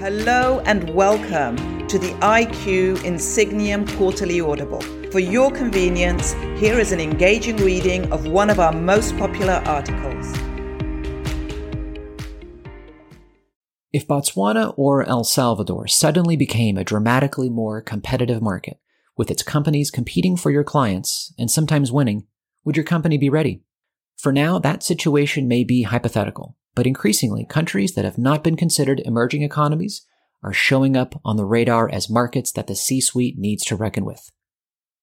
Hello and welcome to the IQ Insigniam Quarterly Audible. For your convenience, here is an engaging reading of one of our most popular articles. If Botswana or El Salvador suddenly became a dramatically more competitive market, with its companies competing for your clients and sometimes winning, would your company be ready? For now, that situation may be hypothetical, but increasingly, countries that have not been considered emerging economies are showing up on the radar as markets that the C suite needs to reckon with.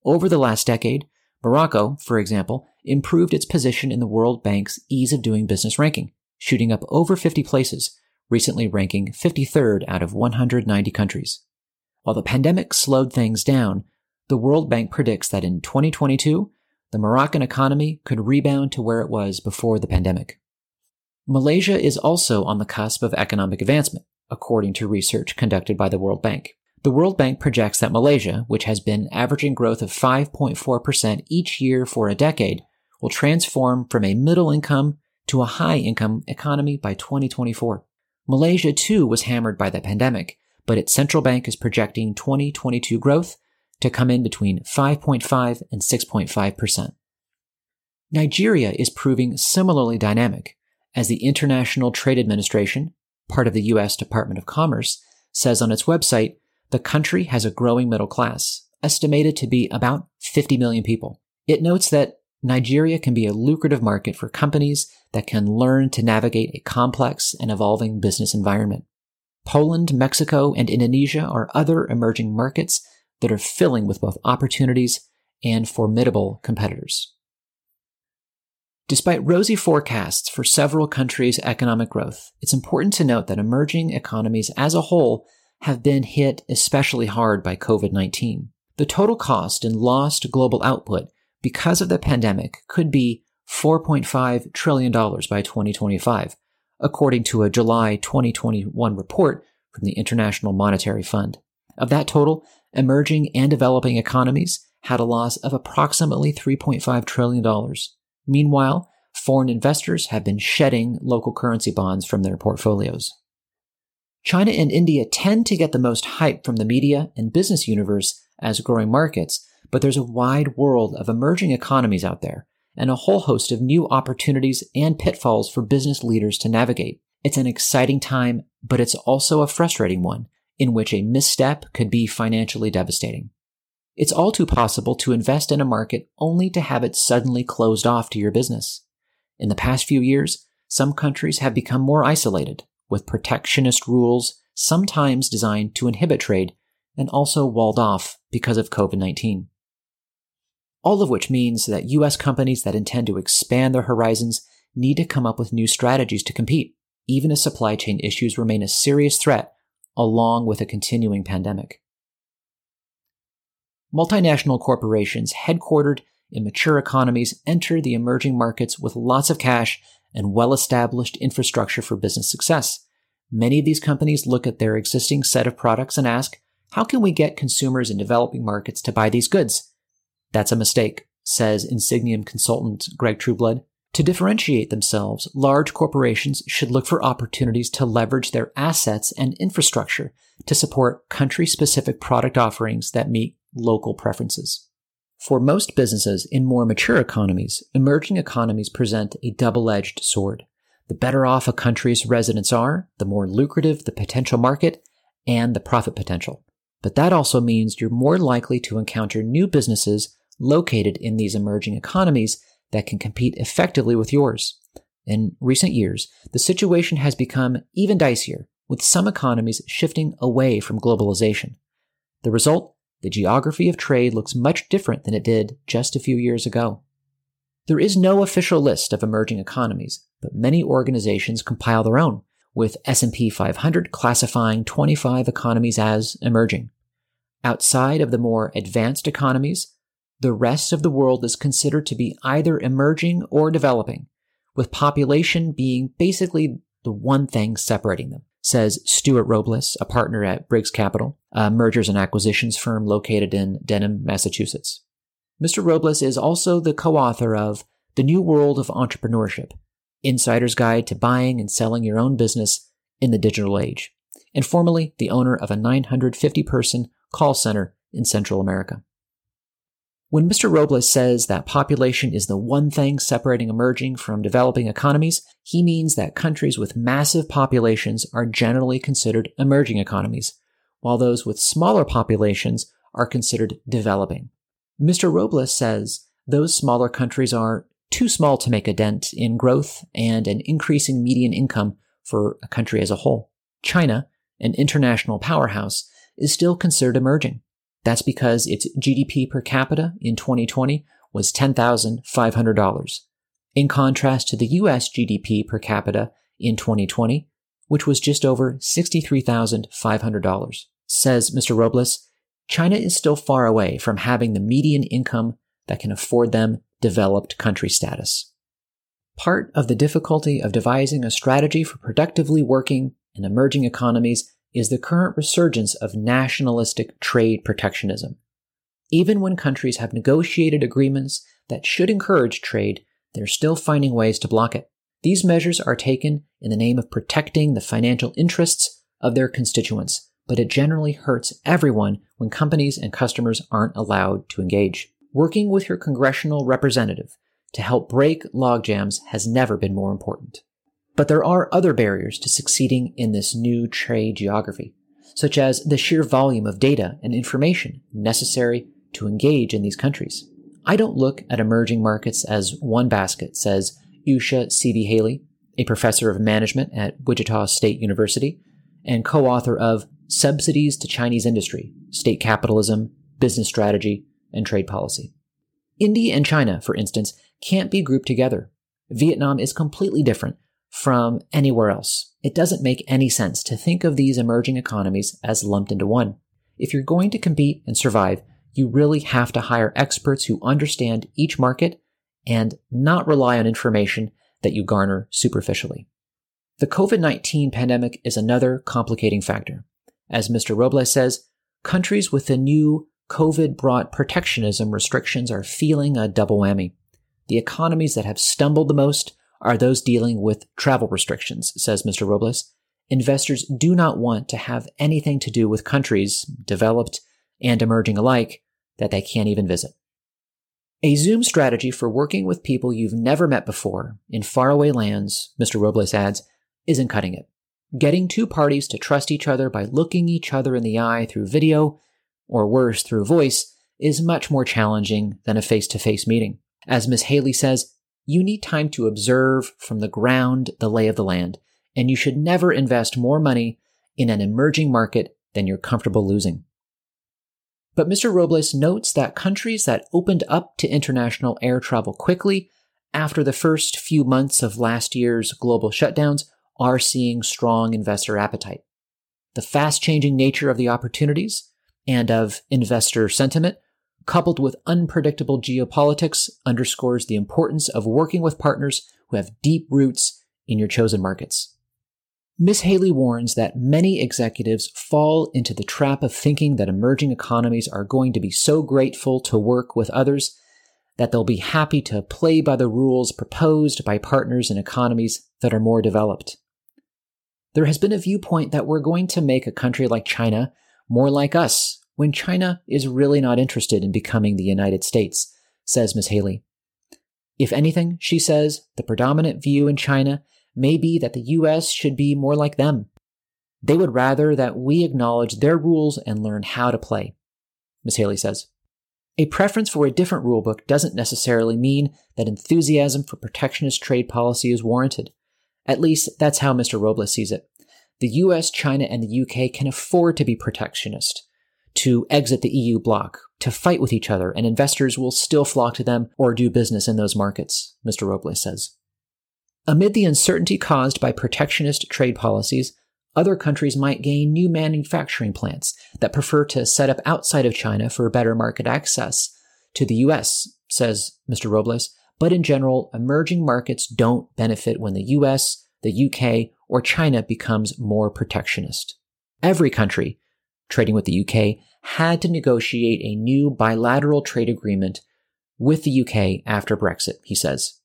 Over the last decade, Morocco, for example, improved its position in the World Bank's Ease of Doing Business ranking, shooting up over 50 places, recently ranking 53rd out of 190 countries. While the pandemic slowed things down, the World Bank predicts that in 2022, the Moroccan economy could rebound to where it was before the pandemic. Malaysia is also on the cusp of economic advancement, according to research conducted by the World Bank. The World Bank projects that Malaysia, which has been averaging growth of 5.4% each year for a decade, will transform from a middle income to a high income economy by 2024. Malaysia too was hammered by the pandemic, but its central bank is projecting 2022 growth to come in between 5.5 and 6.5%. Nigeria is proving similarly dynamic, as the International Trade Administration, part of the U.S. Department of Commerce, says on its website, the country has a growing middle class, estimated to be about 50 million people. It notes that Nigeria can be a lucrative market for companies that can learn to navigate a complex and evolving business environment. Poland, Mexico, and Indonesia are other emerging markets that are filling with both opportunities and formidable competitors. Despite rosy forecasts for several countries' economic growth, it's important to note that emerging economies as a whole have been hit especially hard by COVID 19. The total cost in lost global output because of the pandemic could be $4.5 trillion by 2025, according to a July 2021 report from the International Monetary Fund. Of that total, emerging and developing economies had a loss of approximately $3.5 trillion. Meanwhile, foreign investors have been shedding local currency bonds from their portfolios. China and India tend to get the most hype from the media and business universe as growing markets, but there's a wide world of emerging economies out there and a whole host of new opportunities and pitfalls for business leaders to navigate. It's an exciting time, but it's also a frustrating one in which a misstep could be financially devastating. It's all too possible to invest in a market only to have it suddenly closed off to your business. In the past few years, some countries have become more isolated, with protectionist rules sometimes designed to inhibit trade and also walled off because of COVID 19. All of which means that US companies that intend to expand their horizons need to come up with new strategies to compete, even as supply chain issues remain a serious threat along with a continuing pandemic. Multinational corporations headquartered in mature economies enter the emerging markets with lots of cash and well established infrastructure for business success. Many of these companies look at their existing set of products and ask, how can we get consumers in developing markets to buy these goods? That's a mistake, says Insigniam consultant Greg Trueblood. To differentiate themselves, large corporations should look for opportunities to leverage their assets and infrastructure to support country specific product offerings that meet local preferences. For most businesses in more mature economies, emerging economies present a double edged sword. The better off a country's residents are, the more lucrative the potential market and the profit potential. But that also means you're more likely to encounter new businesses located in these emerging economies that can compete effectively with yours. In recent years, the situation has become even dicier, with some economies shifting away from globalization. The result the geography of trade looks much different than it did just a few years ago. There is no official list of emerging economies, but many organizations compile their own, with S&P 500 classifying 25 economies as emerging. Outside of the more advanced economies, the rest of the world is considered to be either emerging or developing, with population being basically the one thing separating them says Stuart Robles, a partner at Briggs Capital, a mergers and acquisitions firm located in Dedham, Massachusetts. Mr. Robles is also the co-author of The New World of Entrepreneurship, Insider's Guide to Buying and Selling Your Own Business in the Digital Age. and formerly the owner of a 950 person call center in Central America. When Mr. Robles says that population is the one thing separating emerging from developing economies, he means that countries with massive populations are generally considered emerging economies, while those with smaller populations are considered developing. Mr. Robles says those smaller countries are too small to make a dent in growth and an increasing median income for a country as a whole. China, an international powerhouse, is still considered emerging. That's because its GDP per capita in 2020 was $10,500, in contrast to the US GDP per capita in 2020, which was just over $63,500. Says Mr. Robles, China is still far away from having the median income that can afford them developed country status. Part of the difficulty of devising a strategy for productively working in emerging economies is the current resurgence of nationalistic trade protectionism. Even when countries have negotiated agreements that should encourage trade, they're still finding ways to block it. These measures are taken in the name of protecting the financial interests of their constituents, but it generally hurts everyone when companies and customers aren't allowed to engage. Working with your congressional representative to help break logjams has never been more important. But there are other barriers to succeeding in this new trade geography, such as the sheer volume of data and information necessary to engage in these countries. I don't look at emerging markets as one basket, says Usha C.V. Haley, a professor of management at Wichita State University and co-author of Subsidies to Chinese Industry, State Capitalism, Business Strategy, and Trade Policy. India and China, for instance, can't be grouped together. Vietnam is completely different from anywhere else. It doesn't make any sense to think of these emerging economies as lumped into one. If you're going to compete and survive, you really have to hire experts who understand each market and not rely on information that you garner superficially. The COVID-19 pandemic is another complicating factor. As Mr. Robles says, countries with the new COVID brought protectionism restrictions are feeling a double whammy. The economies that have stumbled the most are those dealing with travel restrictions, says Mr. Robles. Investors do not want to have anything to do with countries, developed and emerging alike, that they can't even visit. A Zoom strategy for working with people you've never met before in faraway lands, Mr. Robles adds, isn't cutting it. Getting two parties to trust each other by looking each other in the eye through video, or worse, through voice, is much more challenging than a face to face meeting. As Ms. Haley says, you need time to observe from the ground the lay of the land, and you should never invest more money in an emerging market than you're comfortable losing. But Mr. Robles notes that countries that opened up to international air travel quickly after the first few months of last year's global shutdowns are seeing strong investor appetite. The fast changing nature of the opportunities and of investor sentiment coupled with unpredictable geopolitics, underscores the importance of working with partners who have deep roots in your chosen markets. Ms. Haley warns that many executives fall into the trap of thinking that emerging economies are going to be so grateful to work with others that they'll be happy to play by the rules proposed by partners in economies that are more developed. There has been a viewpoint that we're going to make a country like China more like us, when China is really not interested in becoming the United States, says Ms. Haley. If anything, she says, the predominant view in China may be that the US should be more like them. They would rather that we acknowledge their rules and learn how to play, Ms. Haley says. A preference for a different rulebook doesn't necessarily mean that enthusiasm for protectionist trade policy is warranted. At least that's how Mr. Robles sees it. The US, China, and the UK can afford to be protectionist to exit the EU bloc, to fight with each other, and investors will still flock to them or do business in those markets, Mr. Robles says. Amid the uncertainty caused by protectionist trade policies, other countries might gain new manufacturing plants that prefer to set up outside of China for better market access to the US, says Mr. Robles. But in general, emerging markets don't benefit when the US, the UK, or China becomes more protectionist. Every country trading with the UK, had to negotiate a new bilateral trade agreement with the UK after Brexit, he says.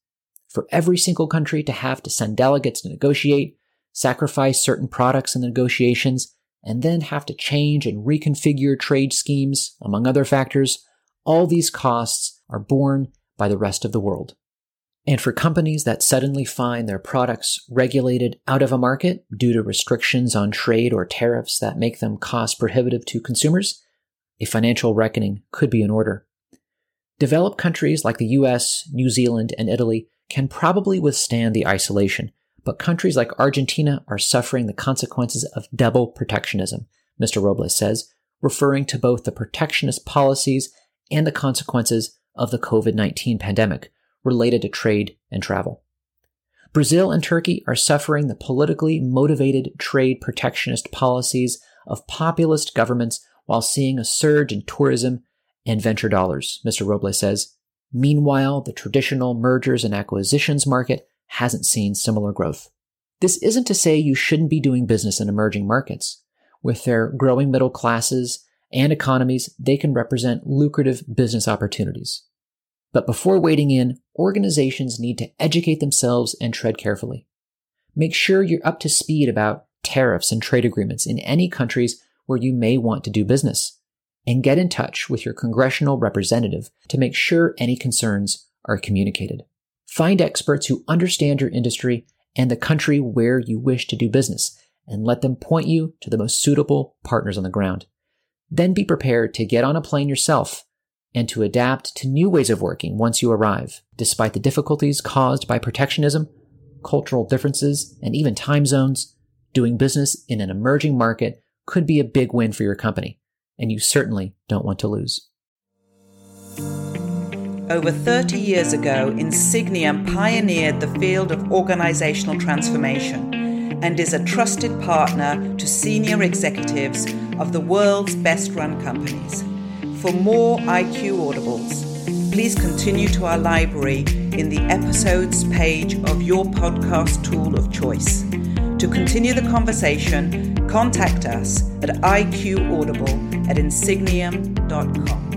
For every single country to have to send delegates to negotiate, sacrifice certain products in the negotiations, and then have to change and reconfigure trade schemes, among other factors, all these costs are borne by the rest of the world. And for companies that suddenly find their products regulated out of a market due to restrictions on trade or tariffs that make them cost prohibitive to consumers, a financial reckoning could be in order. Developed countries like the US, New Zealand, and Italy can probably withstand the isolation, but countries like Argentina are suffering the consequences of double protectionism, Mr. Robles says, referring to both the protectionist policies and the consequences of the COVID 19 pandemic related to trade and travel. Brazil and Turkey are suffering the politically motivated trade protectionist policies of populist governments while seeing a surge in tourism and venture dollars, Mr. Robles says. Meanwhile, the traditional mergers and acquisitions market hasn't seen similar growth. This isn't to say you shouldn't be doing business in emerging markets. With their growing middle classes and economies, they can represent lucrative business opportunities. But before wading in, organizations need to educate themselves and tread carefully. Make sure you're up to speed about tariffs and trade agreements in any countries where you may want to do business. And get in touch with your congressional representative to make sure any concerns are communicated. Find experts who understand your industry and the country where you wish to do business and let them point you to the most suitable partners on the ground. Then be prepared to get on a plane yourself and to adapt to new ways of working once you arrive, despite the difficulties caused by protectionism, cultural differences, and even time zones. Doing business in an emerging market could be a big win for your company, and you certainly don't want to lose. Over 30 years ago, Insigniam pioneered the field of organizational transformation and is a trusted partner to senior executives of the world's best run companies. For more IQ Audibles, please continue to our library in the episodes page of your podcast tool of choice. To continue the conversation, contact us at iqaudible at insigniam.com.